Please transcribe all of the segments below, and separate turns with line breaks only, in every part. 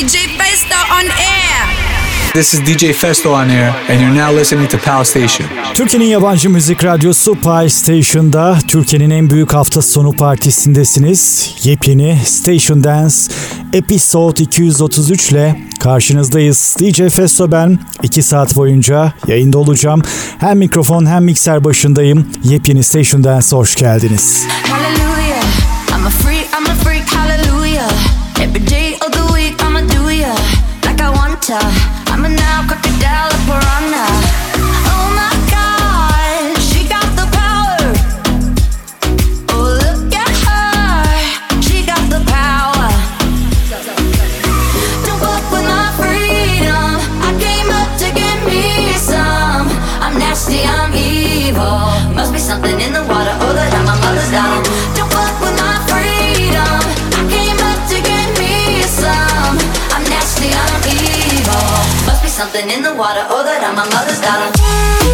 DJ Festo on air.
This is DJ Festo on air and you're now listening to Pal Station.
Türkiye'nin yabancı müzik radyosu Pal Station'da Türkiye'nin en büyük hafta sonu partisindesiniz. Yepyeni Station Dance Episode 233 ile karşınızdayız. DJ Festo ben 2 saat boyunca yayında olacağım. Hem mikrofon hem mikser başındayım. Yepyeni Station Dance'a hoş geldiniz.
Hallelujah, I'm a free something in the water. Oh, that I'm my mother's daughter.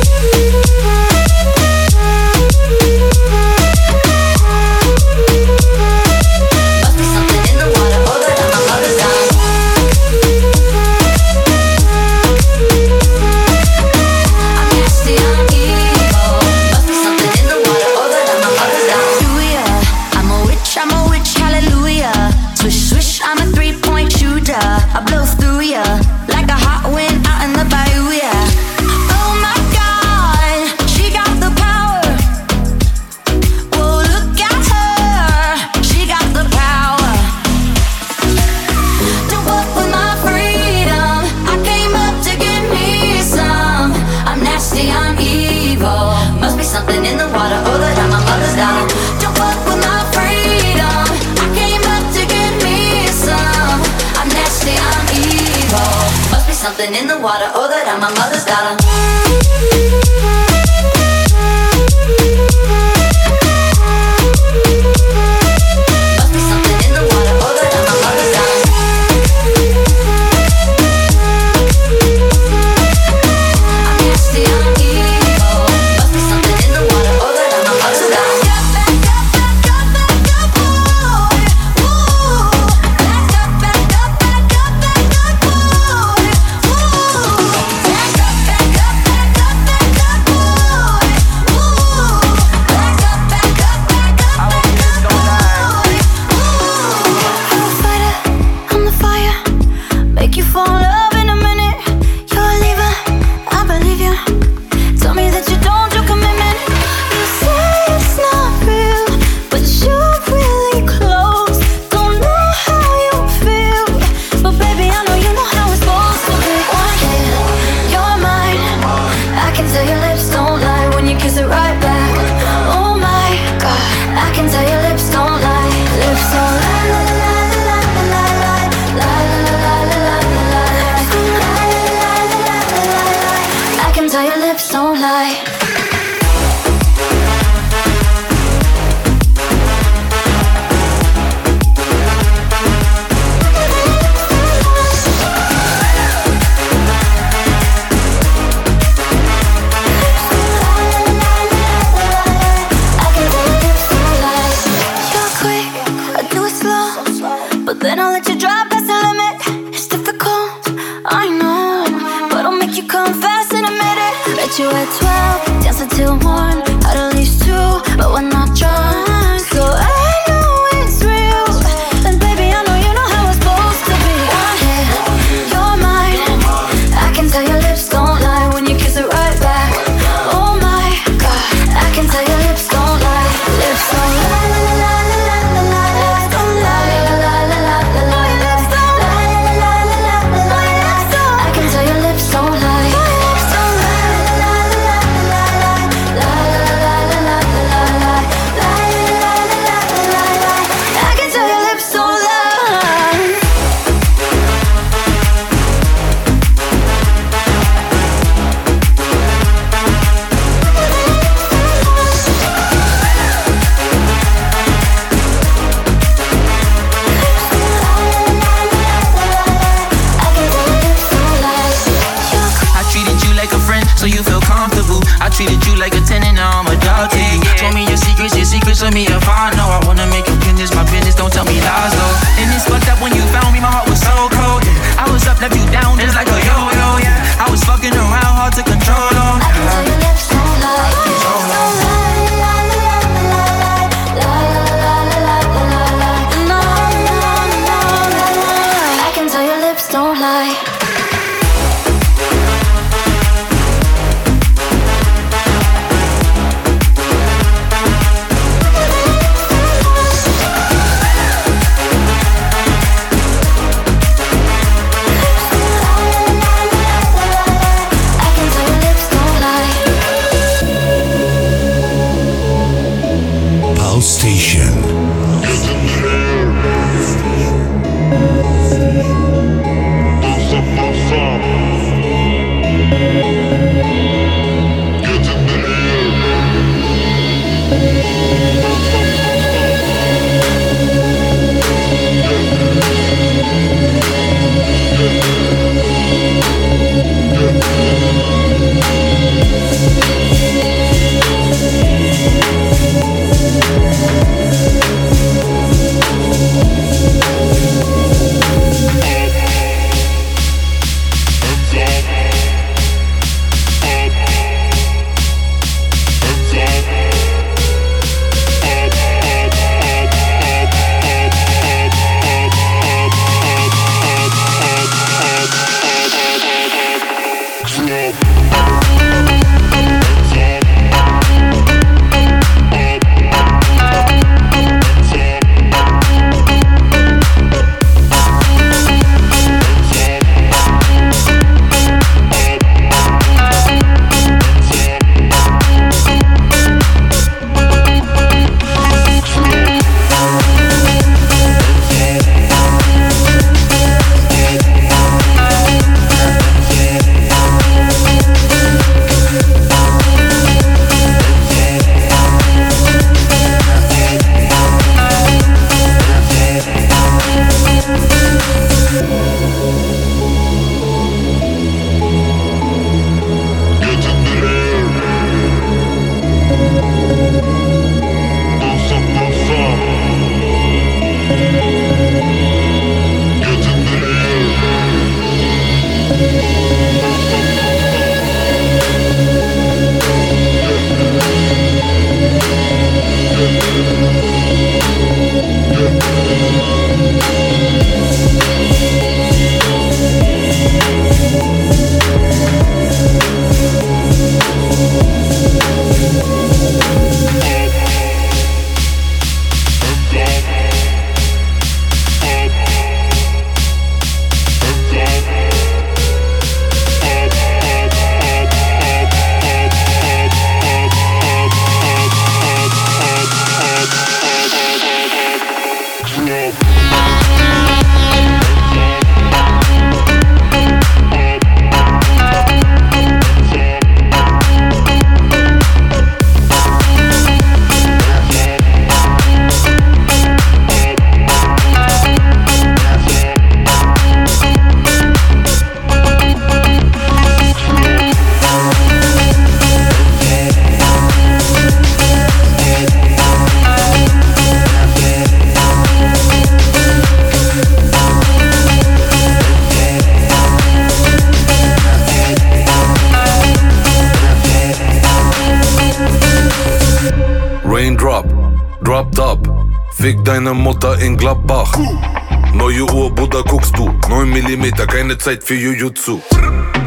Zeit für Jujutsu.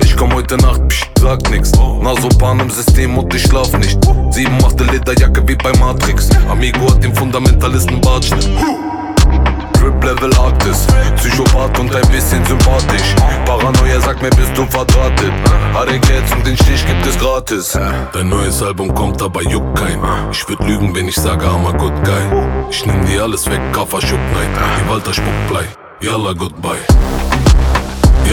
Ich komm heute Nacht, psch, sag nix. Nasopan im System und ich schlaf nicht. Sieben macht eine Lederjacke wie bei Matrix. Amigo hat den Fundamentalisten Bartschnitt. Trip Level Arktis Psychopath und ein bisschen sympathisch Paranoia sagt mir bist du verdrahtet Harry Gates und den Stich gibt es gratis Dein neues Album kommt aber juckt kein Ich würd lügen wenn ich sage I'm a good guy Ich nimm dir alles weg, Kaffer schupp nein Wie Walter Spuckblei Yalla goodbye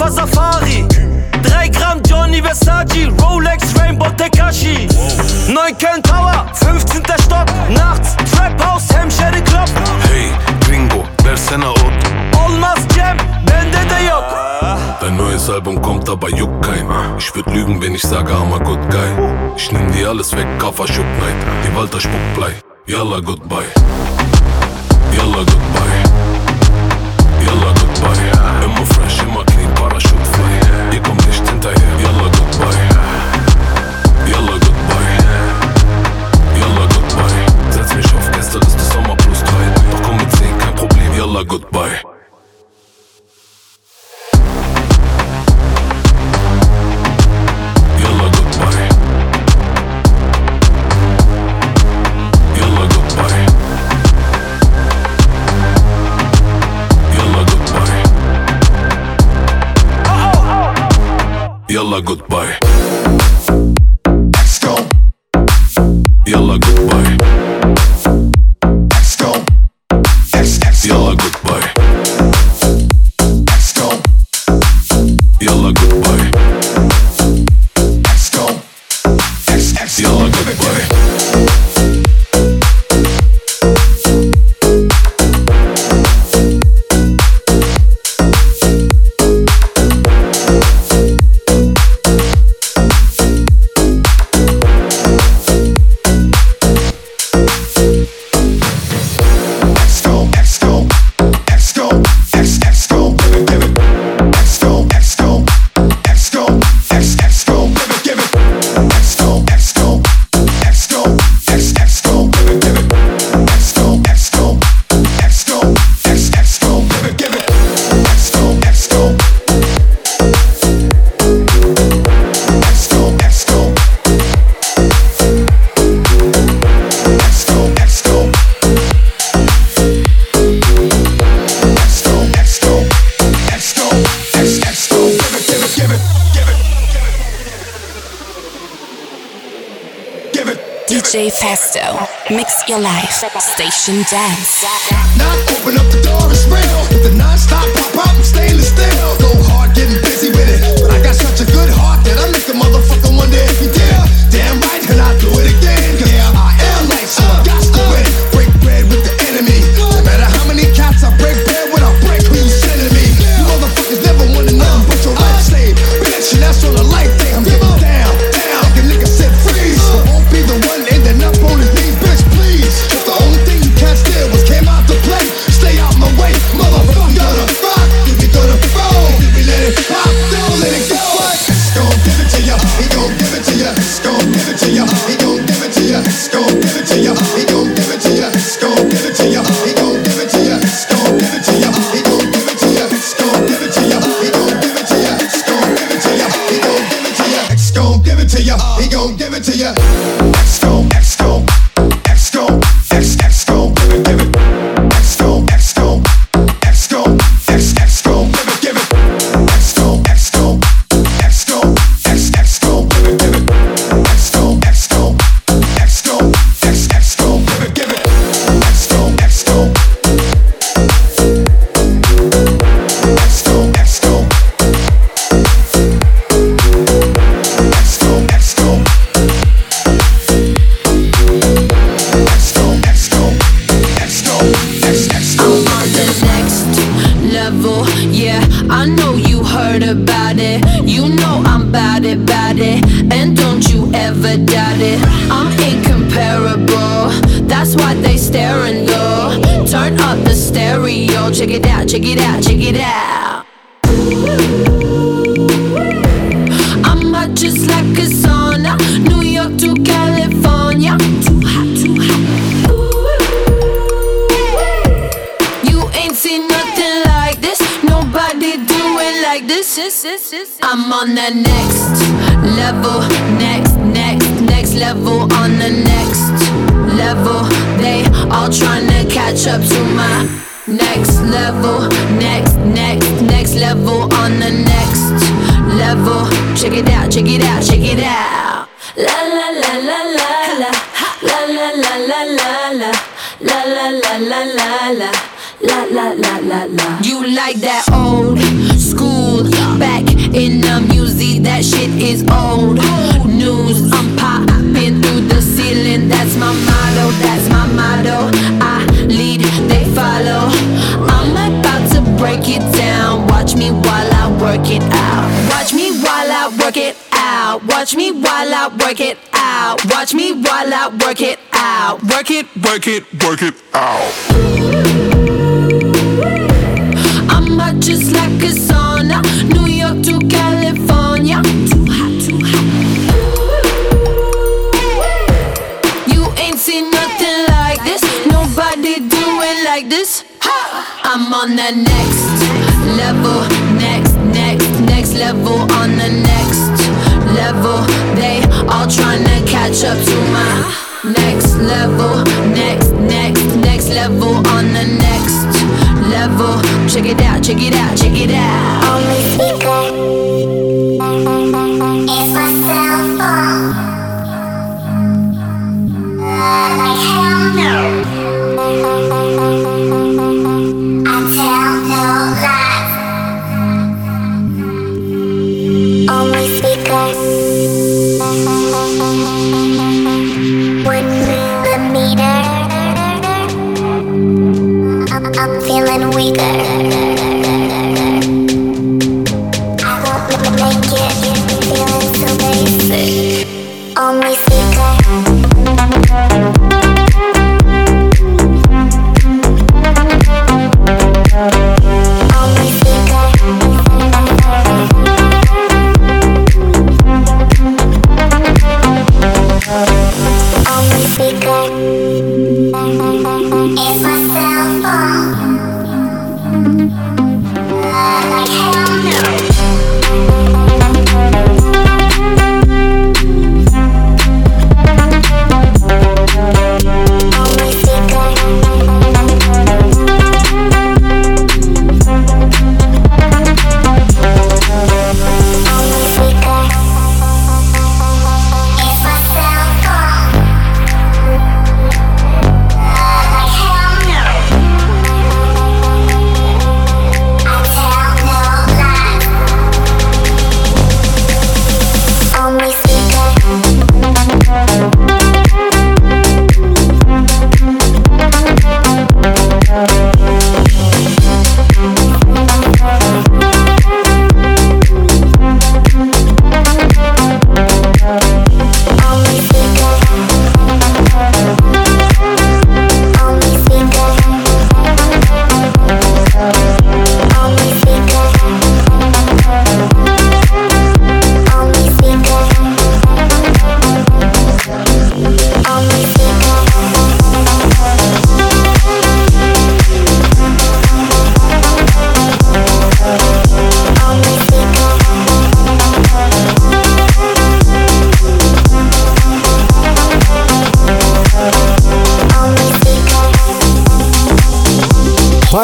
fahr Safari. 3 Gramm Johnny Versace, Rolex, Rainbow Tekashi. 9 Köln Tower, 15. Stopp nachts, Trap House, hemşeri Club.
Hey, Gringo, Wer ist denn versene ot.
Olmaz Cem, bende de yok.
Dein neues Album kommt, aber juckt kein Ich würd lügen, wenn ich sage, I'm a good guy. Ich nimm dir alles weg, Kaffer, Schuck, Night. Die Walter spuckt Blei, yalla, goodbye. goodbye.
dance.
dance. I'm on the
next level, next, next, next level. On the next level, they all trying to catch up to my next level, next, next, next level. On the next level, check it out, check it out, check it out. La la la la la la, la la la la la la, la la la la la la. La la la la la. You like that old school? Back in the music, that shit is old news. I'm popping through the ceiling. That's my motto. That's my motto. I lead, they follow. I'm about to break it down. Watch me while I work it out. Watch me while I work it out. Watch me while I work it out. Watch me while I work it out. Work it,
Work it, work it out.
I'm just like a New York to California. Too hot, too hot. You ain't seen nothing like this. Nobody do it like this. I'm on the next level, next, next, next level. On the next level, they all trying to catch up to my next level, next, next, next level. On the next level, check it out, check it out, check it out.
Only speaker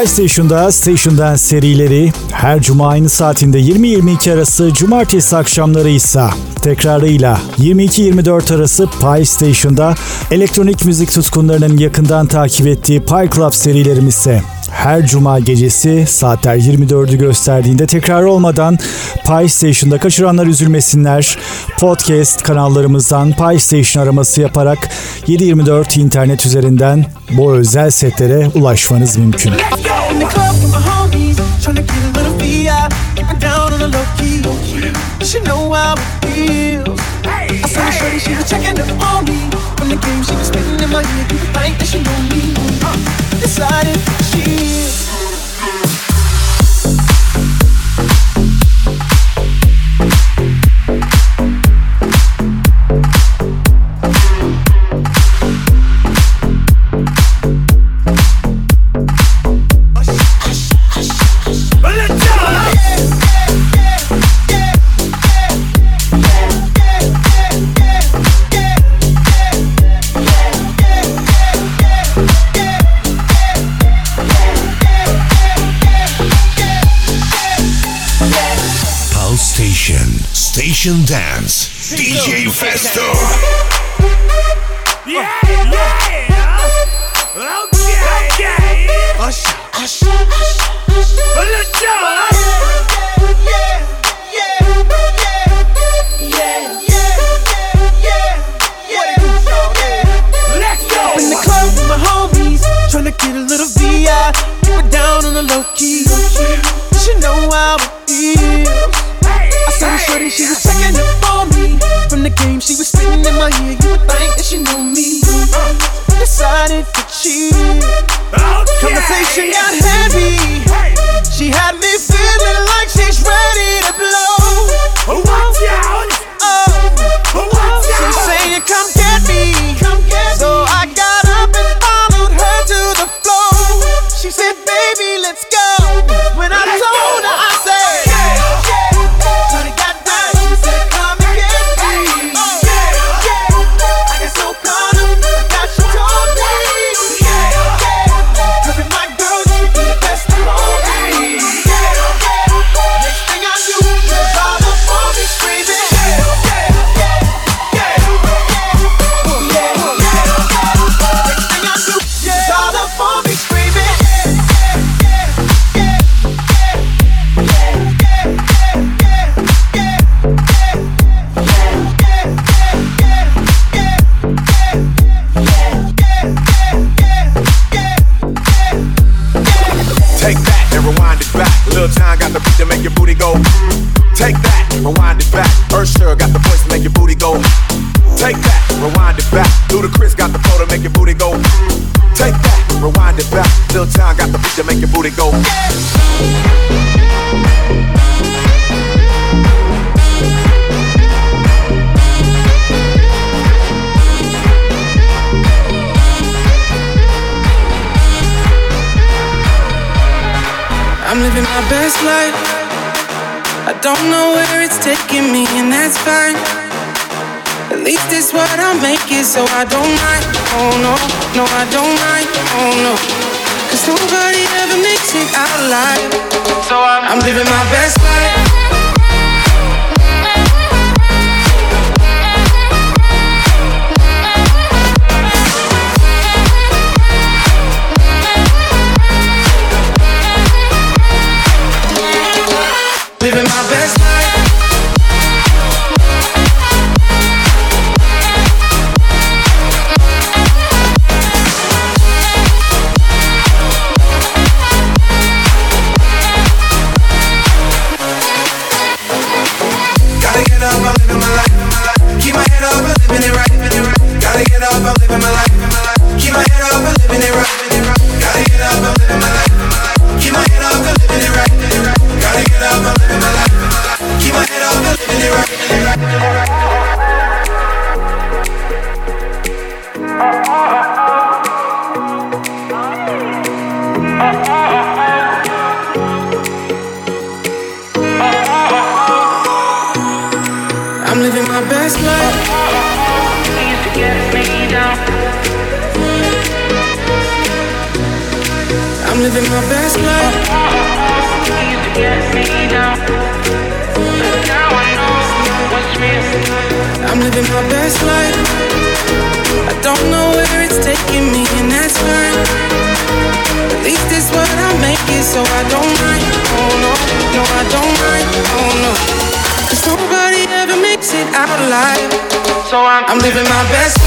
Pie Station'da Station Dance serileri her cuma aynı saatinde 20-22 arası, cumartesi akşamları ise tekrarıyla 22-24 arası Pie Station'da elektronik müzik tutkunlarının yakından takip ettiği Pie Club serilerimiz ise her cuma gecesi saatler 24'ü gösterdiğinde tekrar olmadan PlayStation'da kaçıranlar üzülmesinler. Podcast kanallarımızdan PlayStation araması yaparak 724 internet üzerinden bu özel setlere ulaşmanız mümkün.
She was checking up on me When the game she was spinning in my head You think that she know me decided she
Dance. DJ Festo.
Yeah, yeah. Okay. okay.
Yeah, yeah, yeah,
yeah, yeah.
in the club with my homies, get a little VI. Down on the low key. You know how it is started, she was checking it for me. From the game, she was spitting in my ear. You would think that she knew me. Uh, decided to cheat. Conversation got heavy. She had me feeling like she's ready to blow.
booty go.
I'm living my best life. I don't know where it's taking me, and that's fine. At least it's what I'm making, so I don't mind. Oh no, no, I don't mind. Oh no. Cause nobody ever makes it out alive. So I'm, I'm living my best life.
I'm living my
best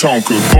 Tonka.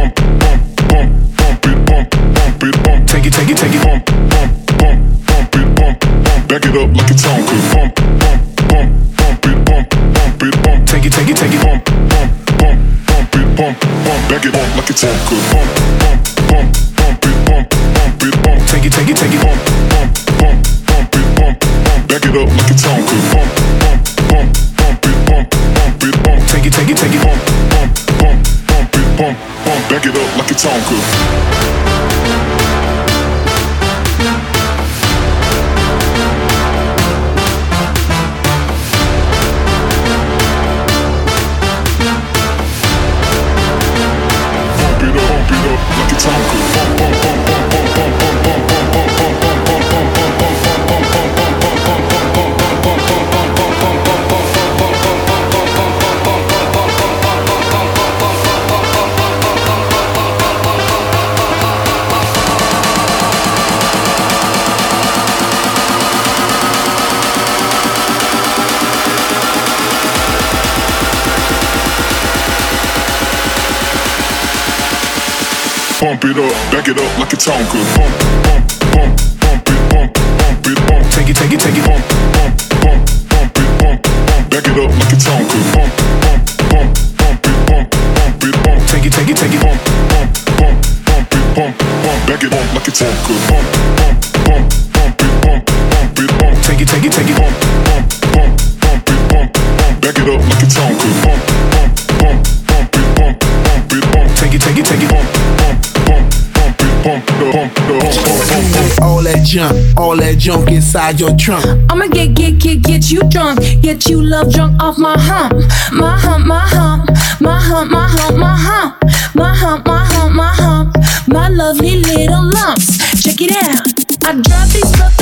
back it up like a chonka. Bump, bump, bump, bump it, bump, bump it, bump. Take it, take it, take it. Bump, bump, bump, bump it, bump, bump, the bump.
All that junk, all that junk inside your trunk.
I'ma get, get, get, get you drunk, get you love drunk off my hump, my hump, my hump, my hump, my hump, my hump, my hump, my hump, my hump, my lovely little lumps. Check it out. I drop these.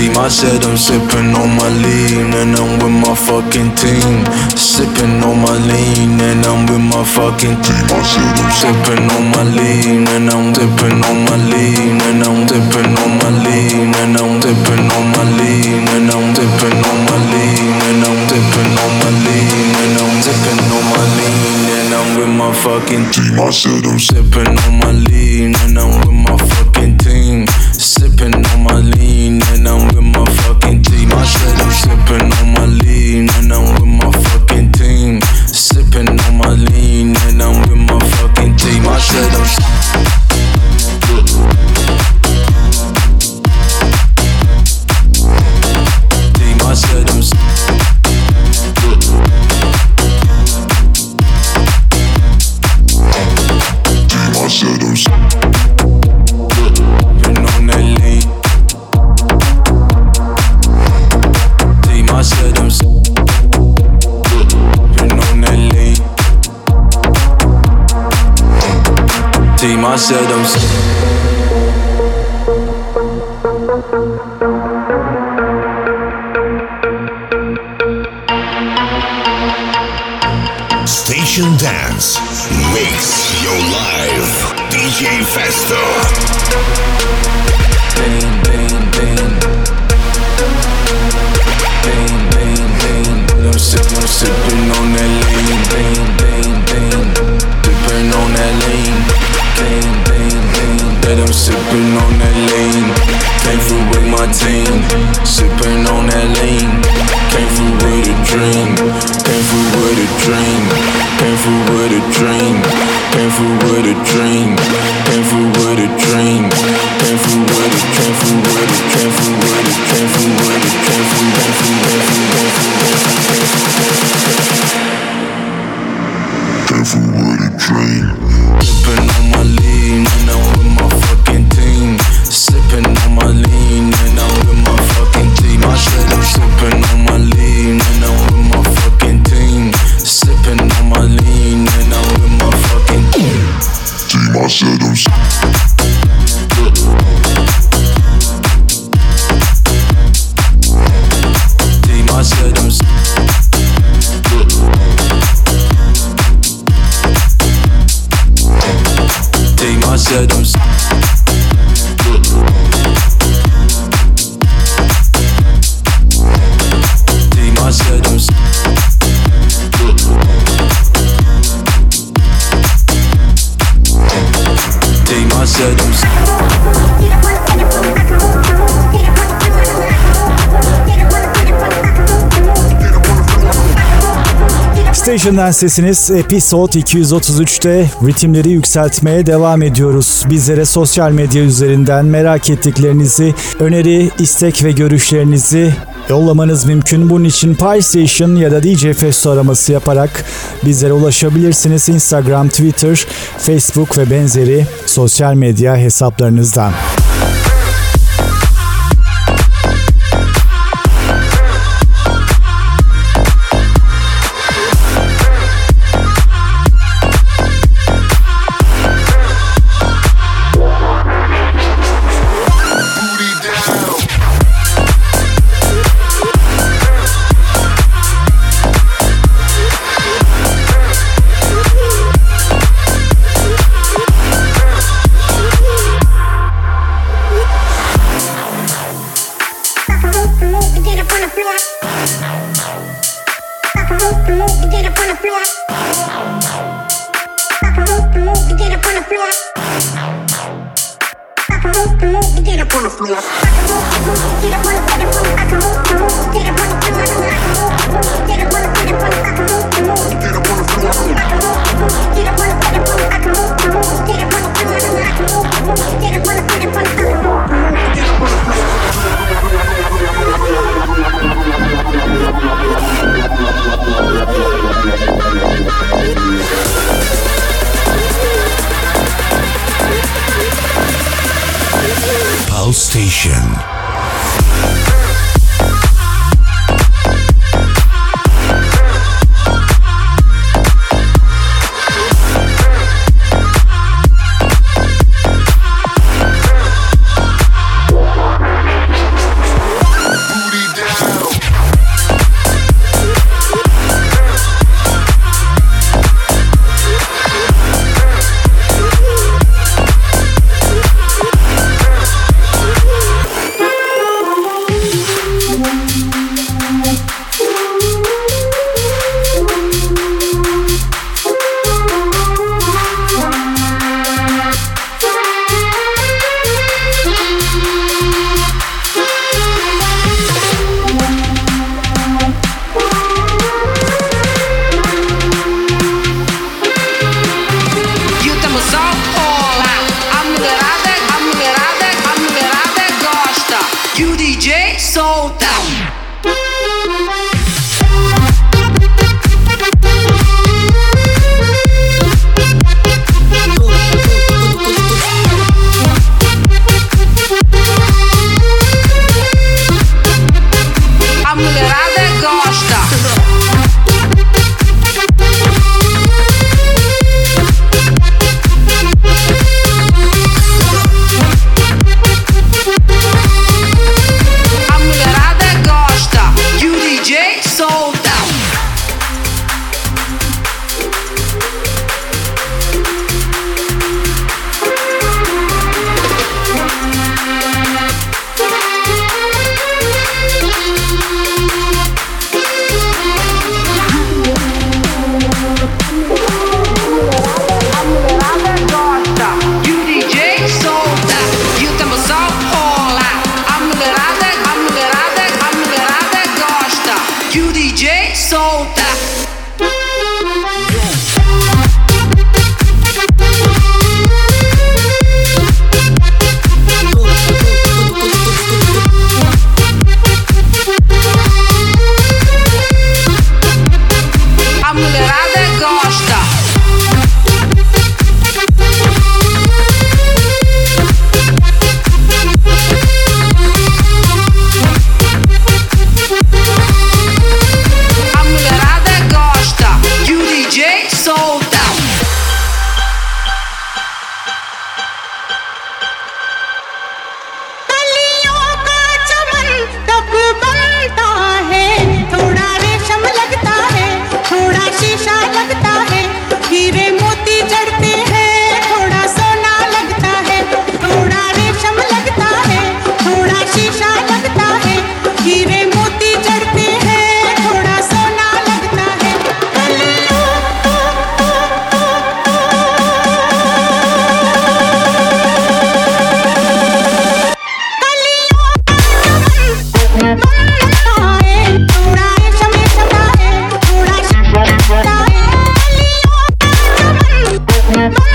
team. I said I'm sipping on my lean and I'm with my fucking team. Sipping on my lean and I'm with my fucking team. I said I'm sipping on my lean and I'm dipping on my lean and I'm dipping on my lean and I'm dipping on my lean and I'm dipping on my lean and I'm dipping on my lean and I'm dipping on my lean and I'm with my fucking team. I said I'm sipping on my lean and I'm
Peşinden sesiniz Episode 233'te ritimleri yükseltmeye devam ediyoruz. Bizlere sosyal medya üzerinden merak ettiklerinizi, öneri, istek ve görüşlerinizi
yollamanız mümkün. Bunun için PlayStation ya da DJ Festo araması yaparak bizlere ulaşabilirsiniz. Instagram, Twitter, Facebook ve benzeri sosyal medya hesaplarınızdan.
Station.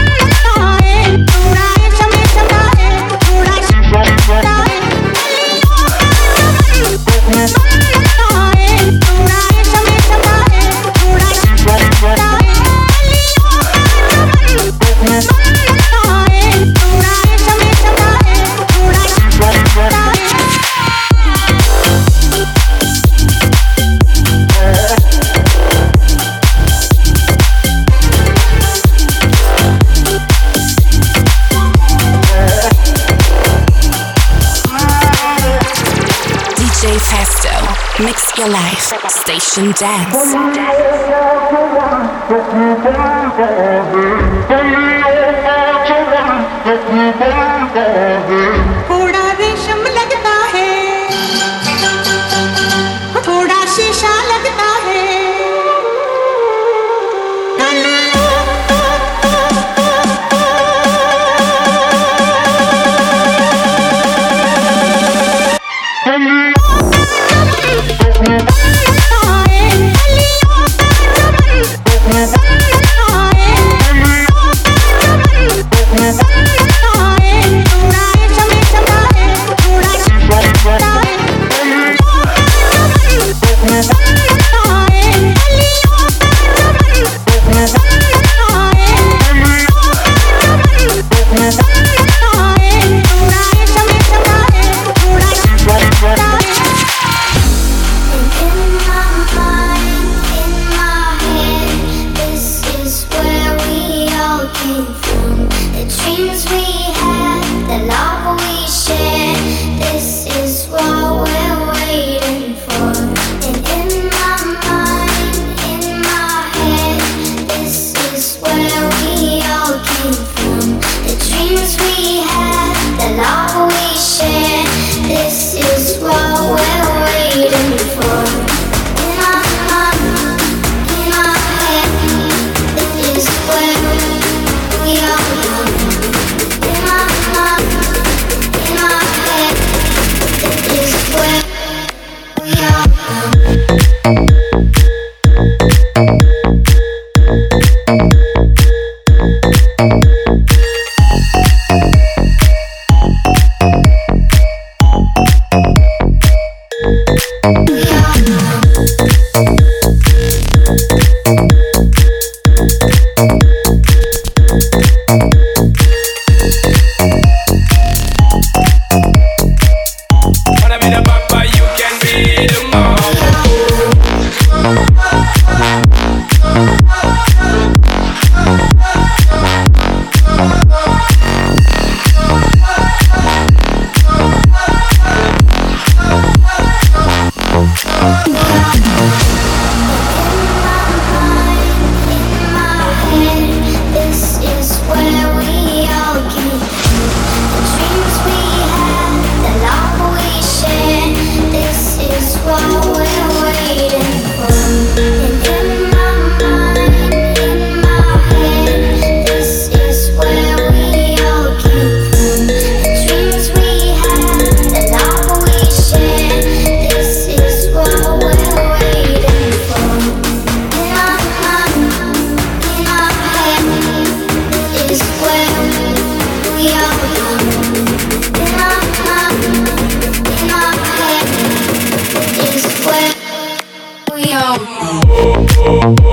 Oh,
your life. Station Dance.
Diva,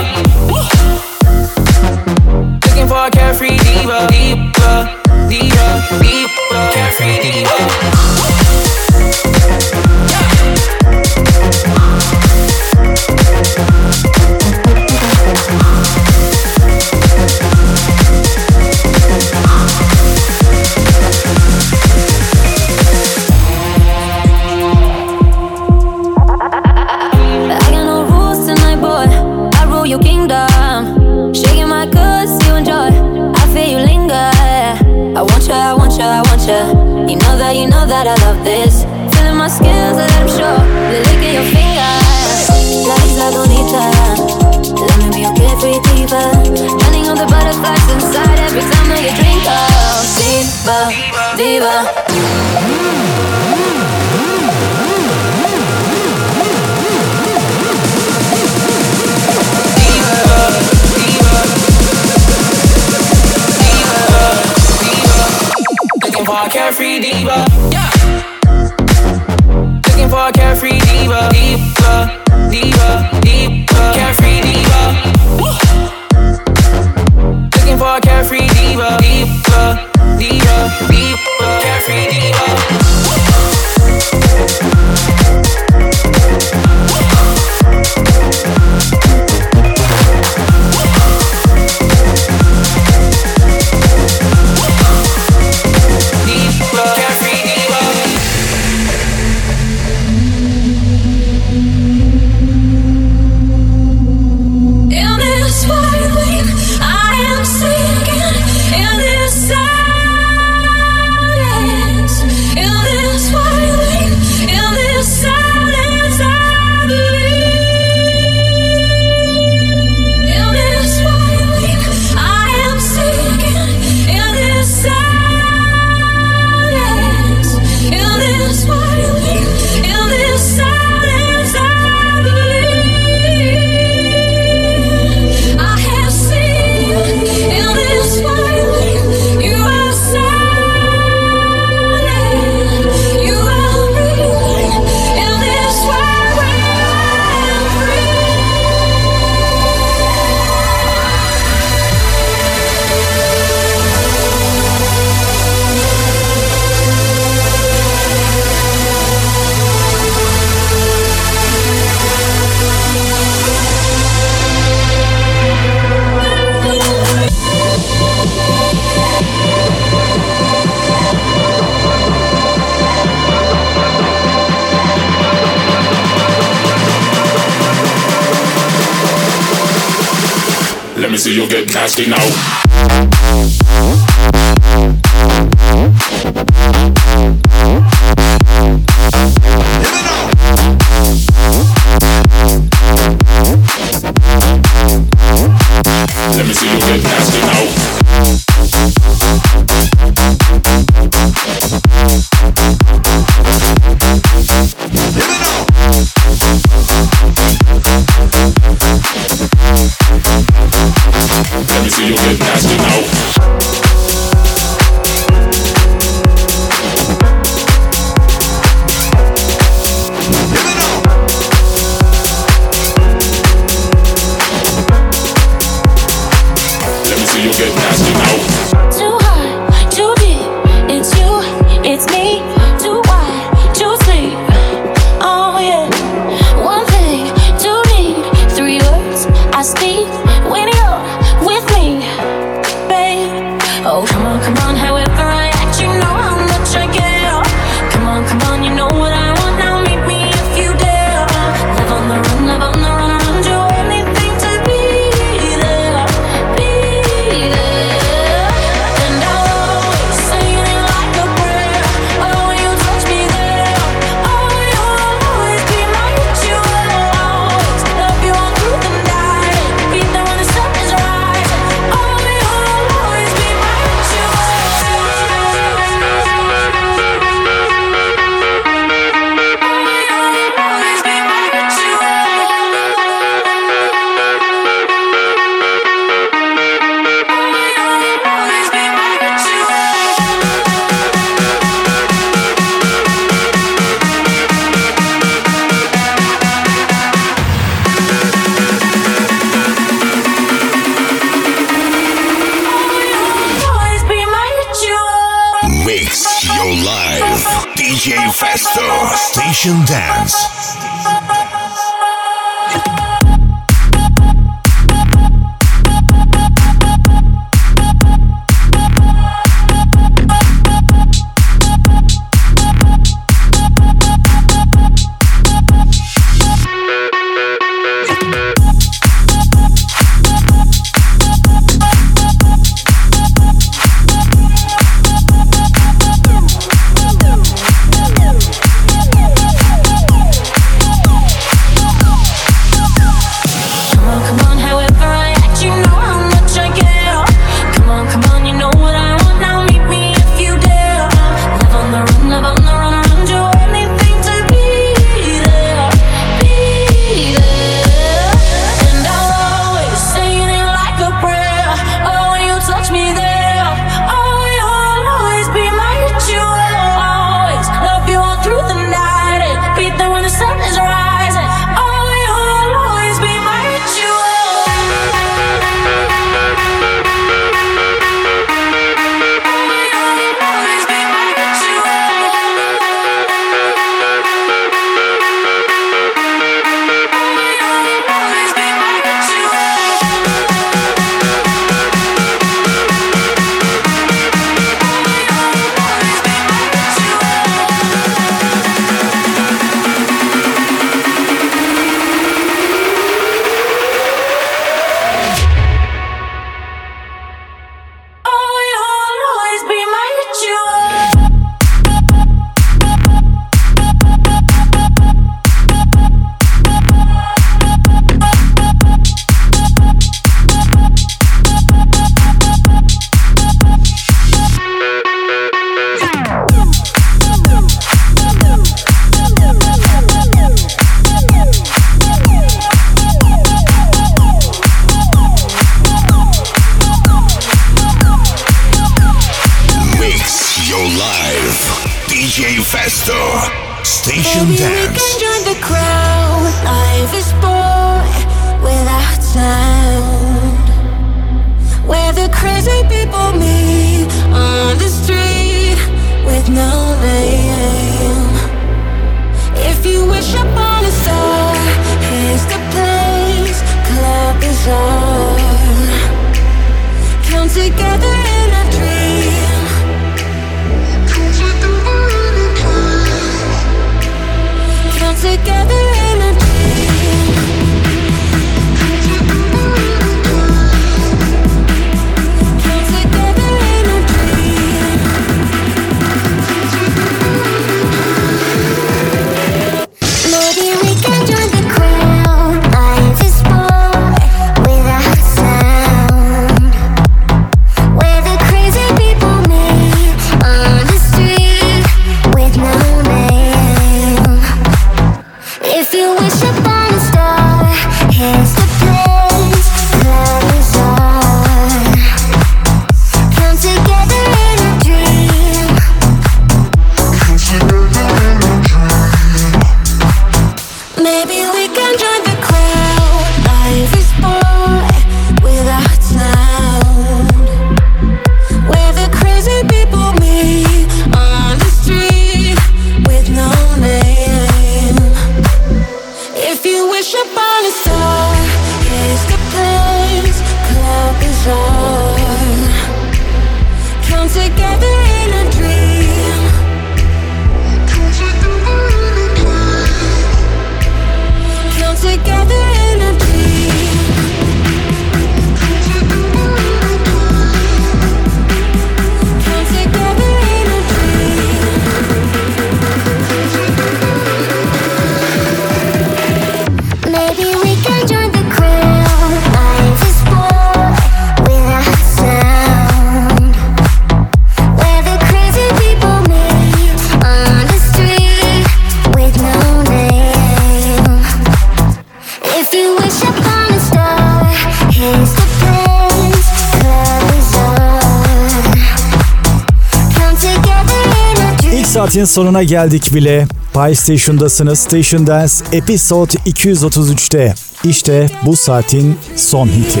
saatin sonuna geldik bile. Pay Station'dasınız. Station Dance Episode 233'te. İşte bu saatin son hiti.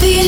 We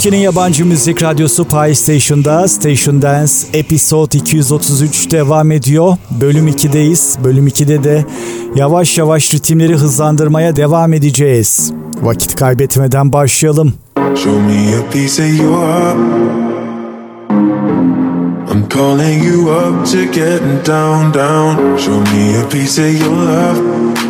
Türkiye'nin yabancı müzik radyosu Pie Station'da Station Dance Episode 233 devam ediyor. Bölüm 2'deyiz. Bölüm 2'de de yavaş yavaş ritimleri hızlandırmaya devam edeceğiz. Vakit kaybetmeden başlayalım.
Show me a piece of your heart. I'm calling you up to getting down, down. Show me a piece of your love.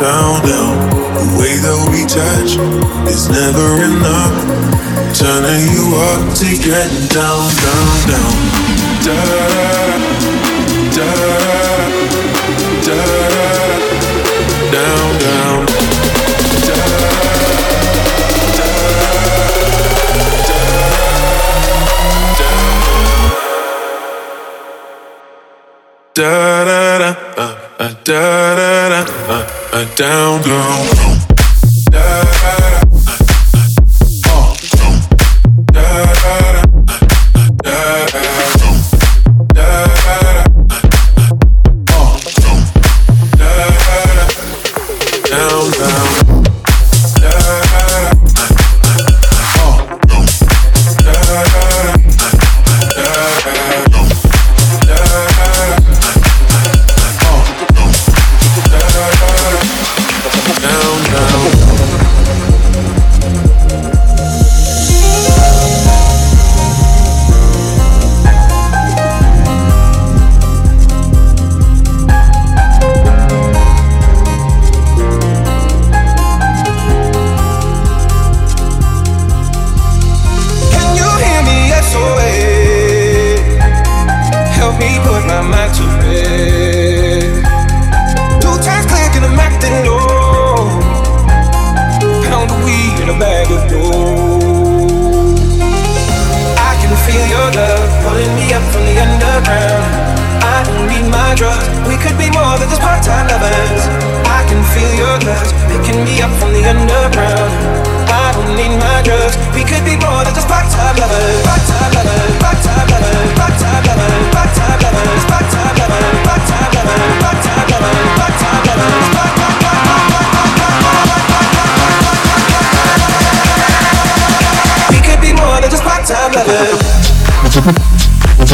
down, down. The way that we touch is never enough. Turning you up to getting down, down, down. Da da da down, down.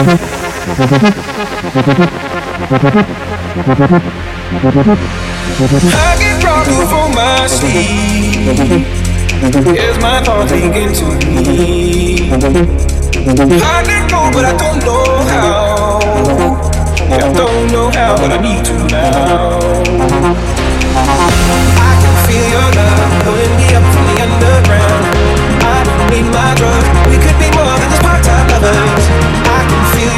I
get drunk before my sleep. Here's my thoughts begin to me. I let go, but I don't know how. I don't know how, but I need to now. I can feel your love pulling me up from the underground. I need my drugs. We could be more than just part-time lovers.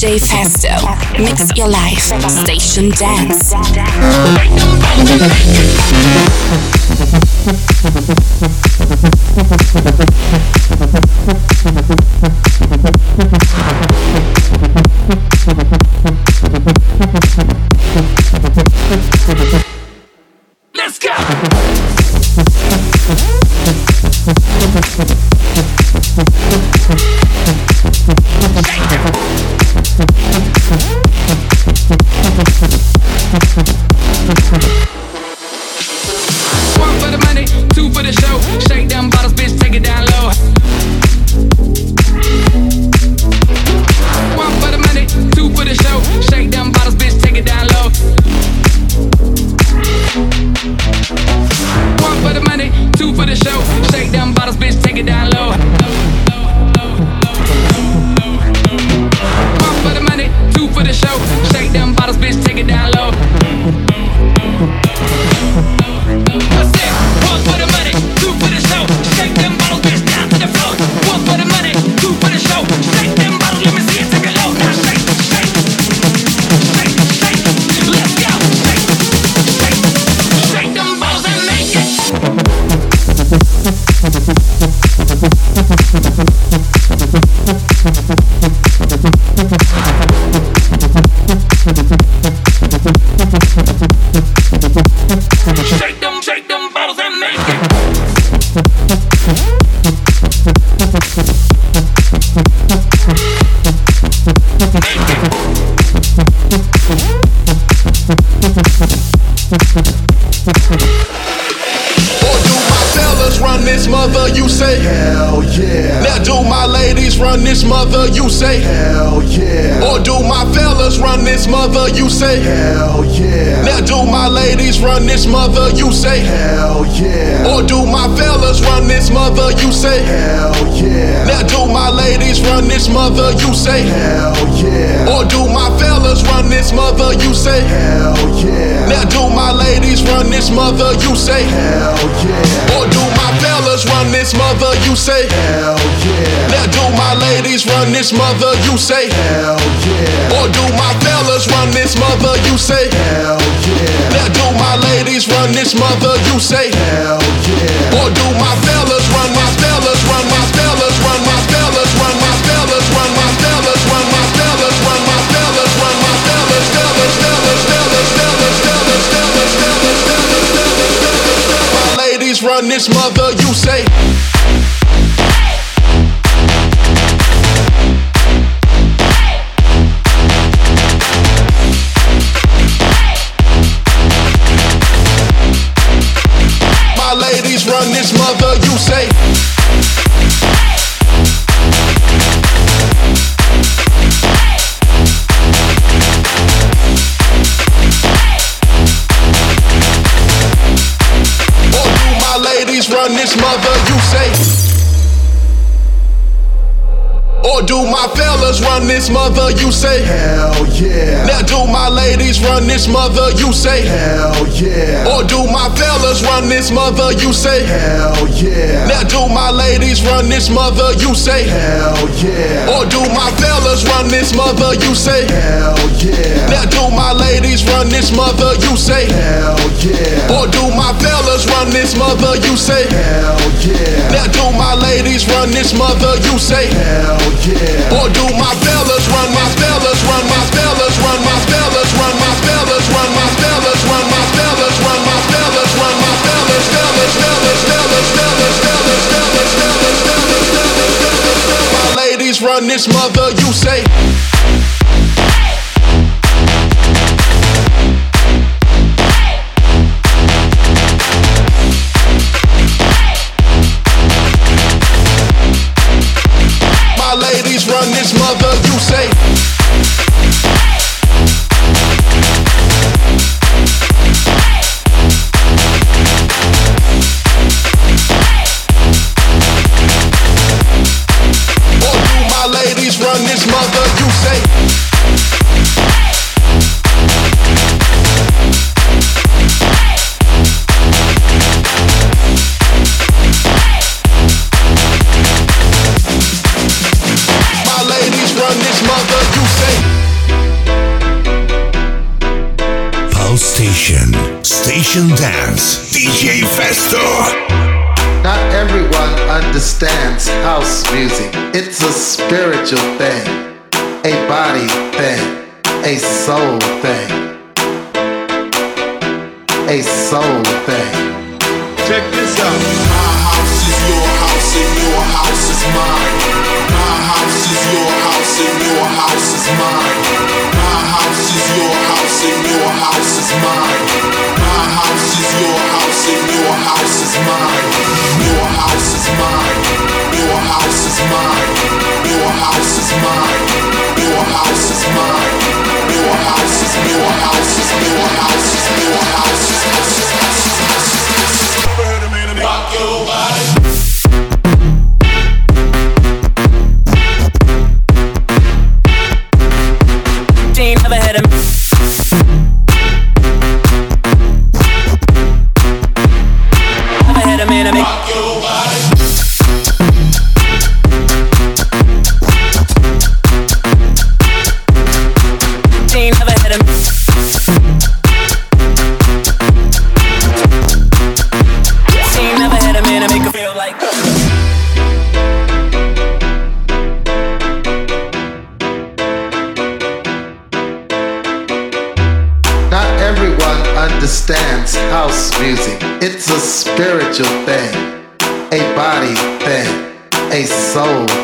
DJ Festo, mix your life, station dance.
You say? Hell yeah. Now do my ladies run this mother, you say? Hell yeah. Or do my fellas run this mother, you say? Hell yeah. Now do my ladies run this mother, you say? Hell yeah. Or do my fellas run this mother, you say? Hell yeah. Now do my ladies run this mother, you say? Hell yeah. Or do my fellas run this mother, you say? Hell yeah. Now do my ladies run this mother, you say? Hell yeah. Or do my fellas run this mother, you say? Hell yeah. Now do my ladies run this mother, you say? Hell yeah. Or do my fellas run my fellas run my fellas this mother, you say? This mother, do my fellas run this mother? You say hell yeah. Now do my ladies run this mother? You say hell yeah. Or do my fellas run this mother? You say hell yeah. Now do my ladies run this mother? You say hell yeah. Or do my fellas run this mother? You say hell yeah. Now do my ladies run this mother? You say hell yeah. Or do my fellas run this mother? You say hell yeah. Now do my ladies run this mother? You say hell yeah. Or do my fellas run my fellas run my fellas run my fellas run my fellas run my fellas run my fellas run my fellas run my fellas fellas fellas fellas fellas fellas fellas fellas fellas fellas fellas My ladies run this mother, you say
spiritual thing, a body thing, a soul thing. A soul thing.
Check this out. My house is your house and your house is mine. My house is your house and your house is mine. Is your house and your house is mine. My house is your house and your house is mine. Your house is mine. Your house is mine. Your house is mine. Your house is mine. Your house is your house is your house is your house is Rock your body.
Spiritual thing, a body thing, a soul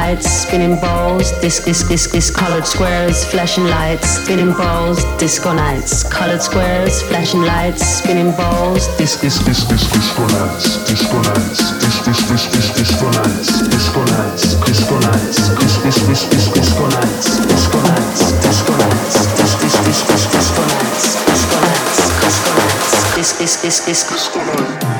lights, spinning balls, disc, disc, disc, disc, colored squares, flashing lights, spinning balls, disco nights, colored squares, flashing lights, spinning balls, disc, disc, disc, disc, disco nights, disco nights, disc, disc, disc, disc, disco nights, disco nights, disco nights, disc, disc, disc, disc, disco nights, disco nights, disco nights, disc, disc, disc, disc, disco nights, disco nights, disco
nights, disc, disc, disc, disc, disco nights.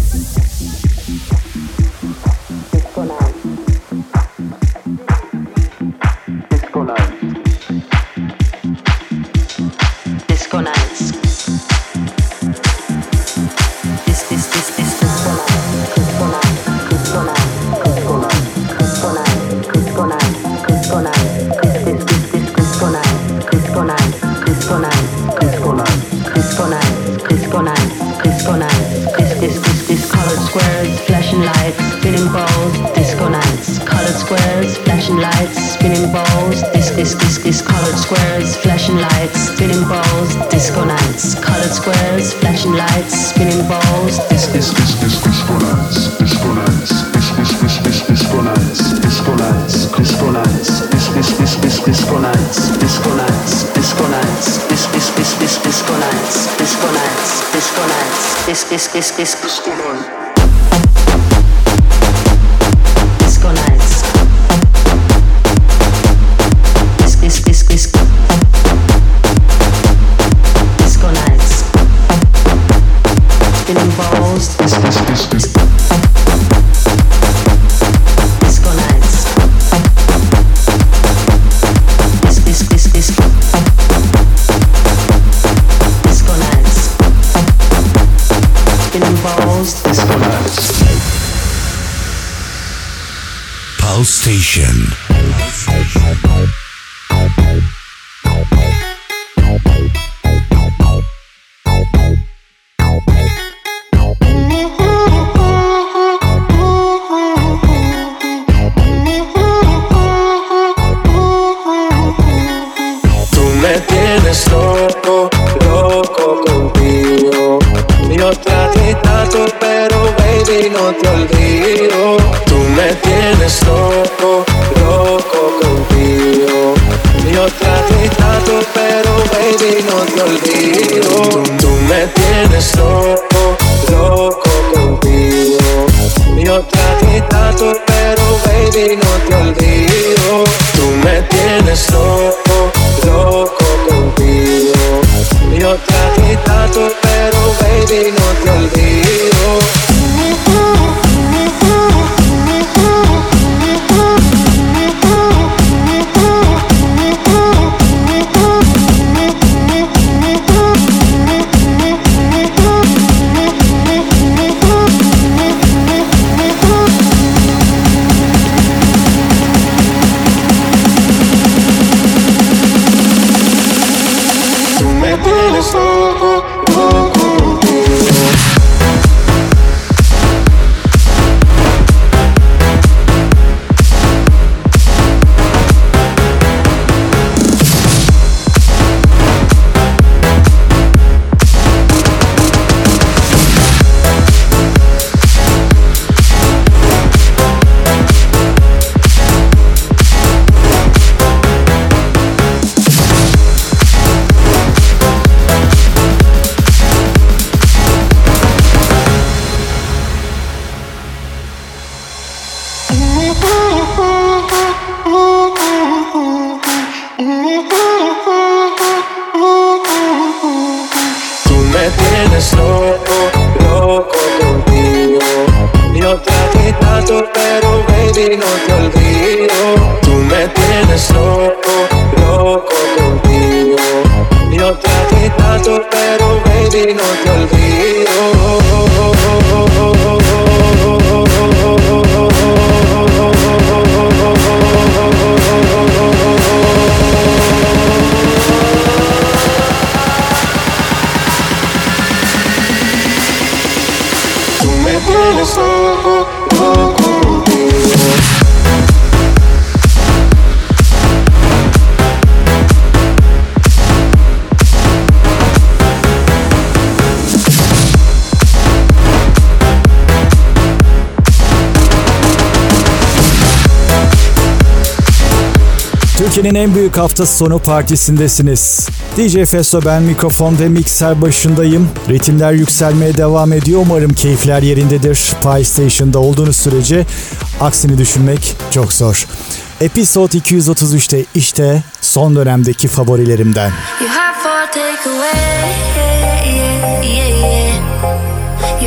esquece, esquece. tienes loco, loco contigo. Yo traté tanto, pero baby, no te olvido. Tú me tienes loco, loco contigo. Yo traté tanto, pero baby, no te olvido.
Türkiye'nin en büyük hafta sonu partisindesiniz. DJ Festo ben mikrofon ve mikser başındayım. Ritimler yükselmeye devam ediyor. Umarım keyifler yerindedir. Pie Station'da olduğunuz sürece aksini düşünmek çok zor. Episode 233'te işte son dönemdeki favorilerimden.
You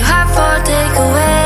have takeaway.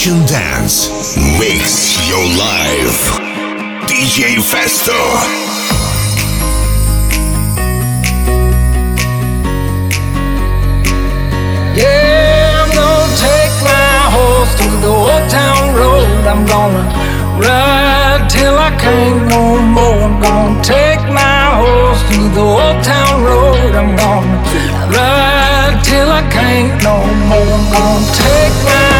Station Dance. Mix your life. DJ Festo.
Yeah, I'm gonna take my horse to the old town road. I'm gonna ride till I can't no more. I'm gonna take my horse to the old town road. I'm gonna ride till I can't no more. I'm gonna take my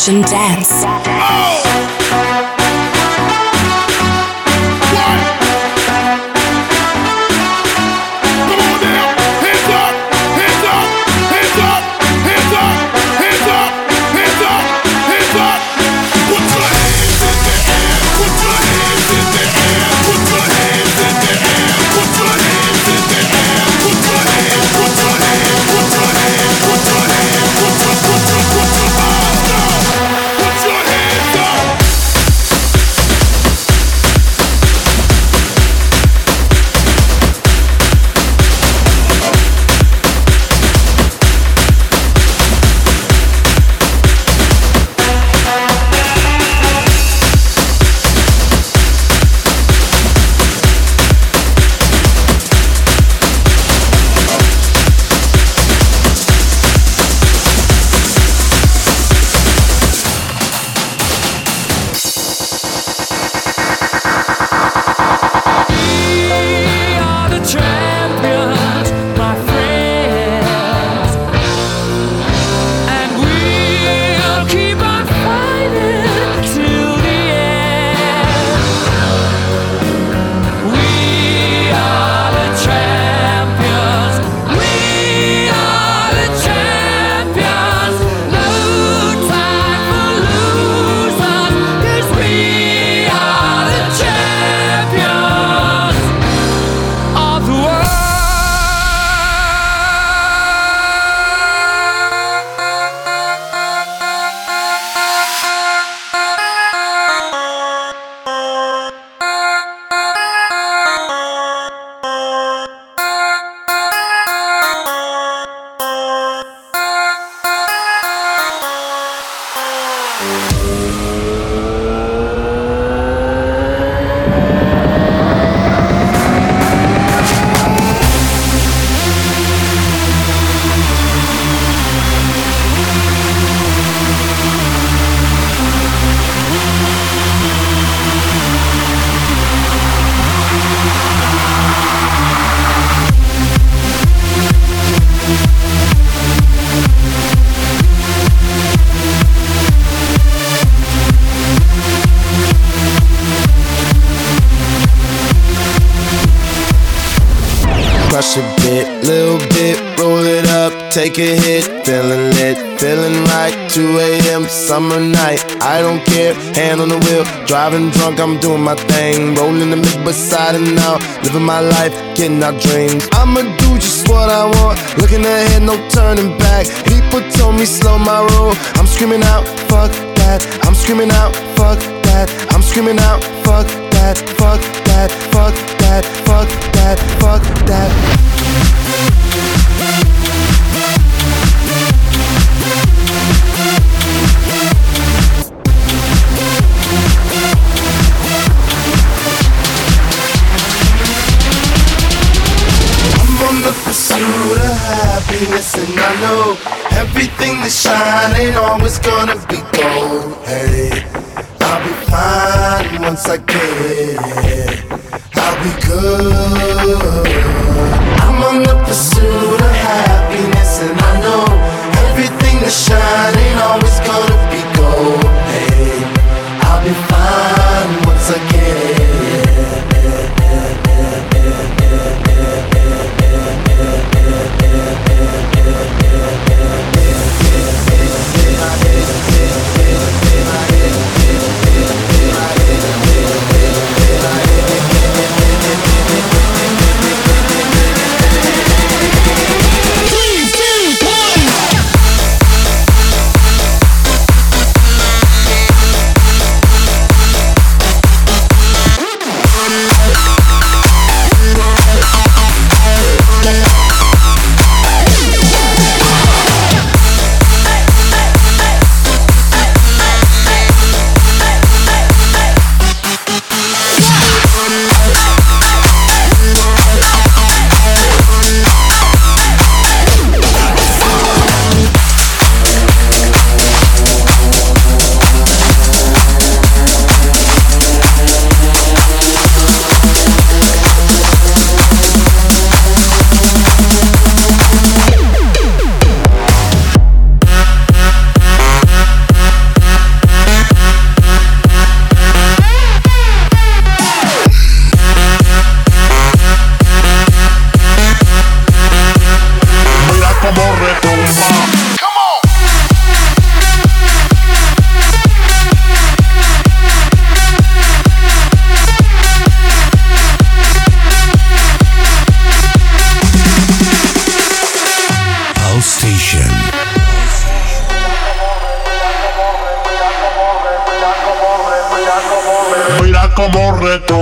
Station Dance.
Drunk, I'm doing my thing. Rolling the mid beside and out, living my life, getting our dreams. I'ma do just what I want, looking ahead, no turning back. People told me slow my roll, I'm screaming out, fuck that. I'm screaming out, fuck that. I'm screaming out, fuck that, fuck that, fuck that, fuck that, fuck that. pursuit happiness, and I know everything that shine ain't always gonna be gold. Hey, I'll be fine once I get it. I'll be good. I'm on the pursuit of happiness, and I know everything that shine ain't always gonna be gold. Hey, I'll be fine once I get
como correcto.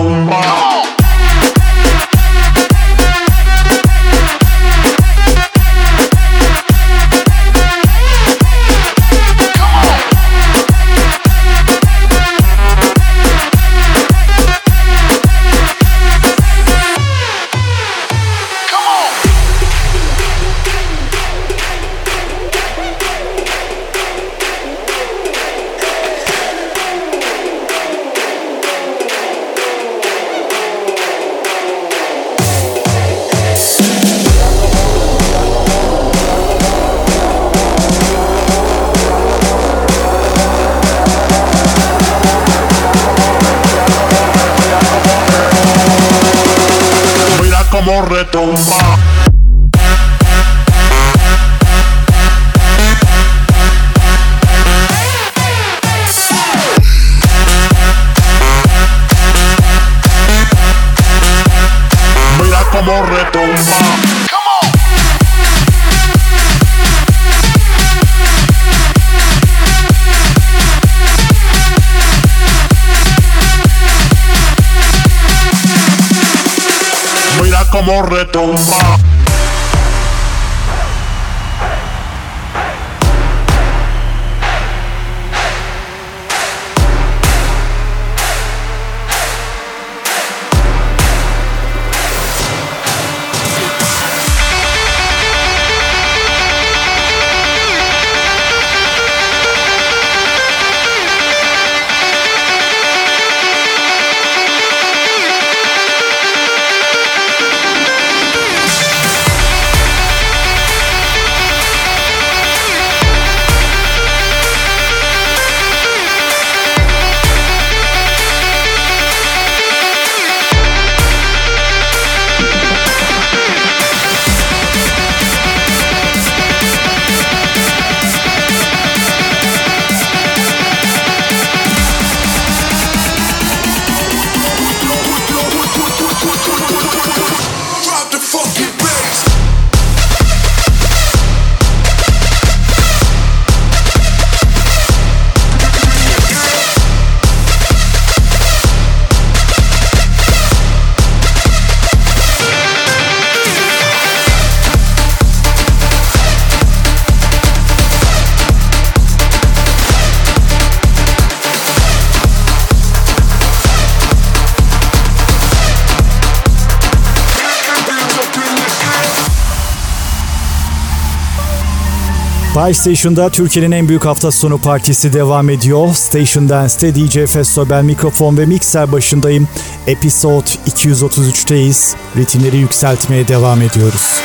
Pie Station'da Türkiye'nin en büyük hafta sonu partisi devam ediyor. Station Dance'te DJ Festo ben mikrofon ve mikser başındayım. Episode 233'teyiz. Ritimleri yükseltmeye devam ediyoruz.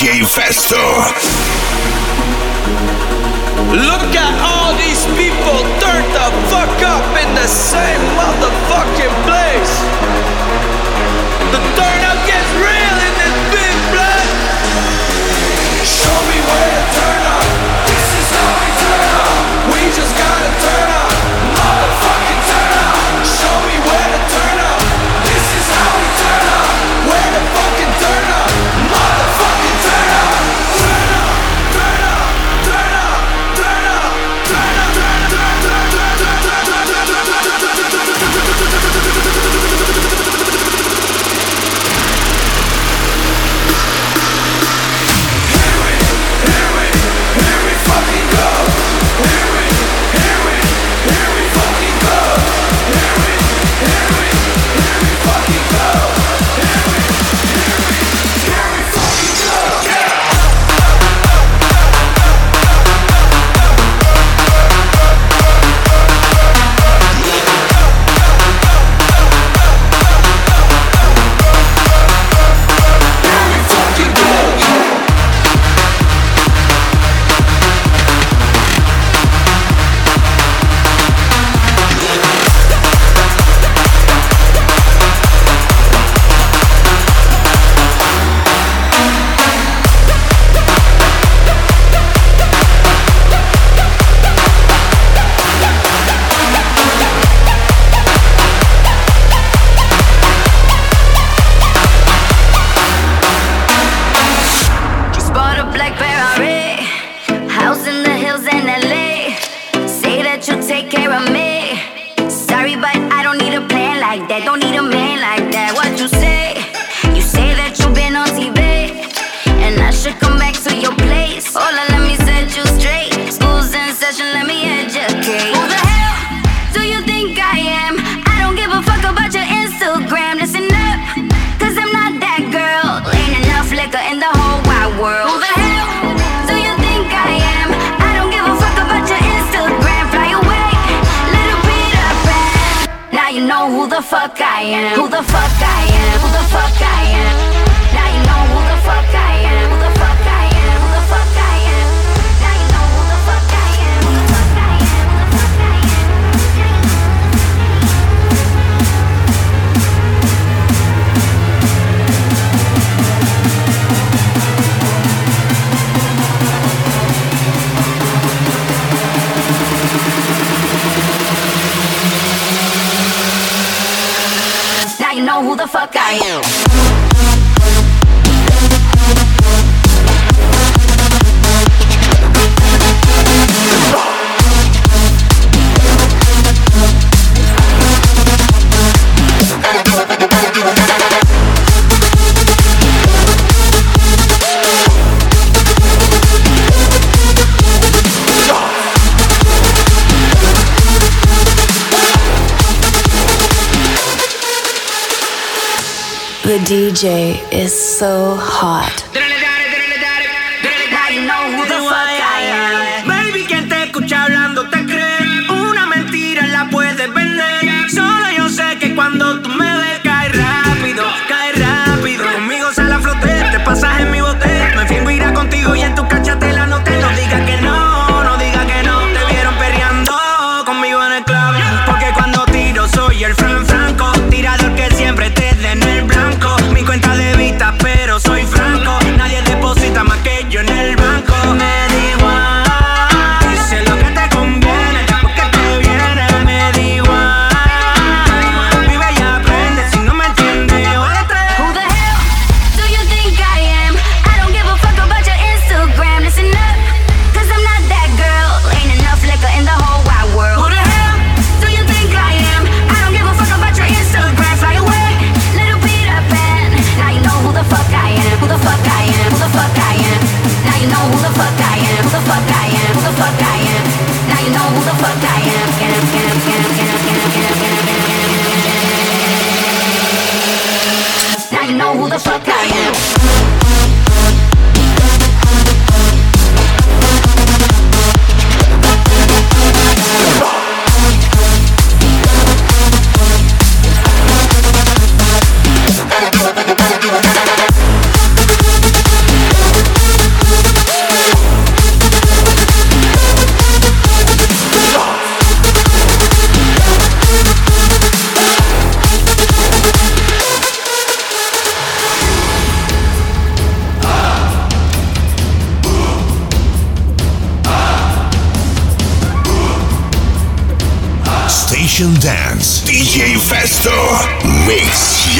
Festo.
Look at all these people turn the fuck up in the same motherfucker. The
DJ is so hot.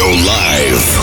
Mix your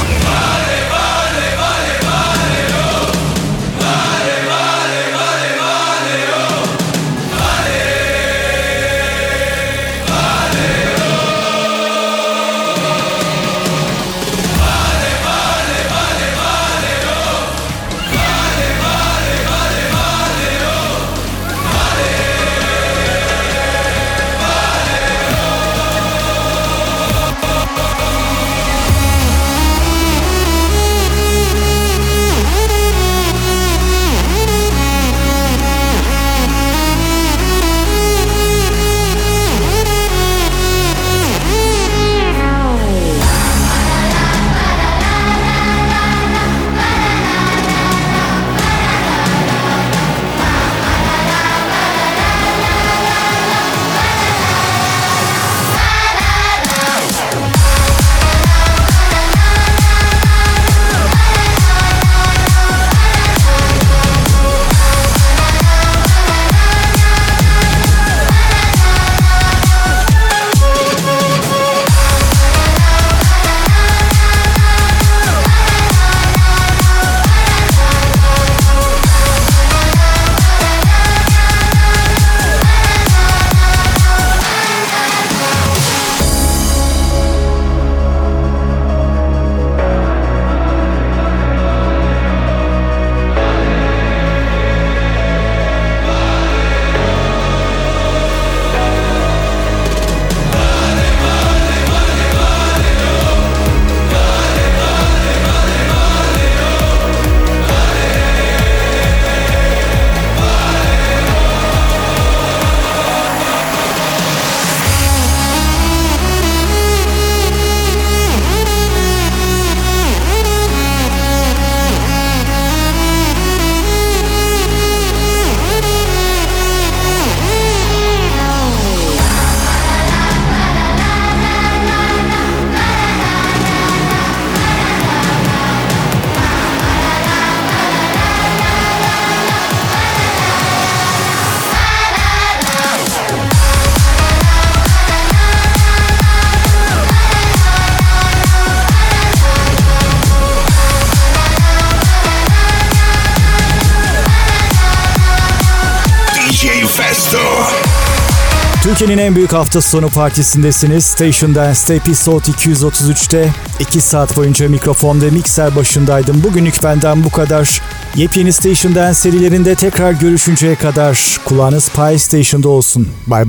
Türkiye'nin en büyük hafta sonu partisindesiniz. Station Dance'te Episode 233'te 2 saat boyunca mikrofon ve mikser başındaydım. Bugünlük benden bu kadar. Yepyeni Station Dance serilerinde tekrar görüşünceye kadar kulağınız Pi Station'da olsun.
Light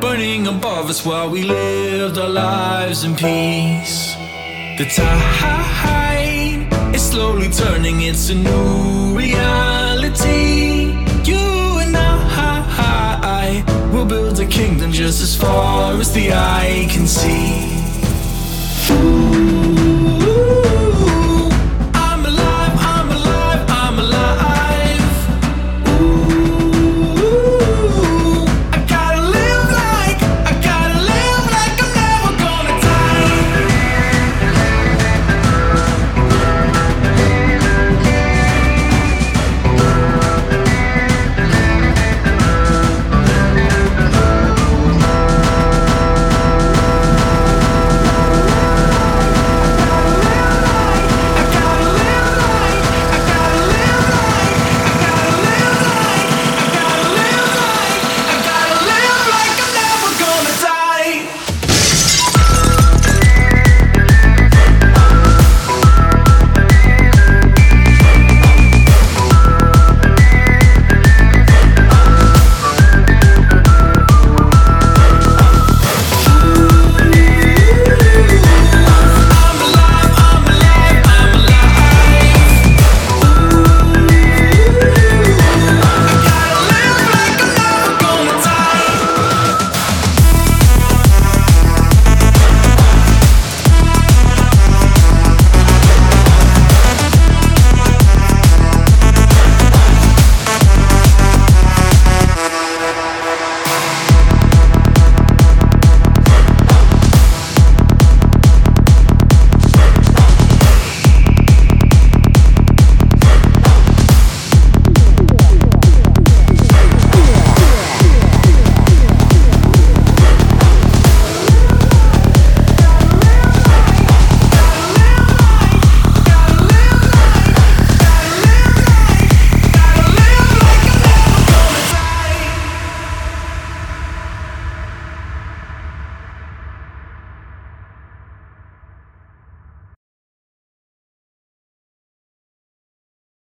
burning above us while we lived our lives in peace. The tide is slowly turning, into new reality. You and I will build a kingdom just as far as the eye can see. Ooh.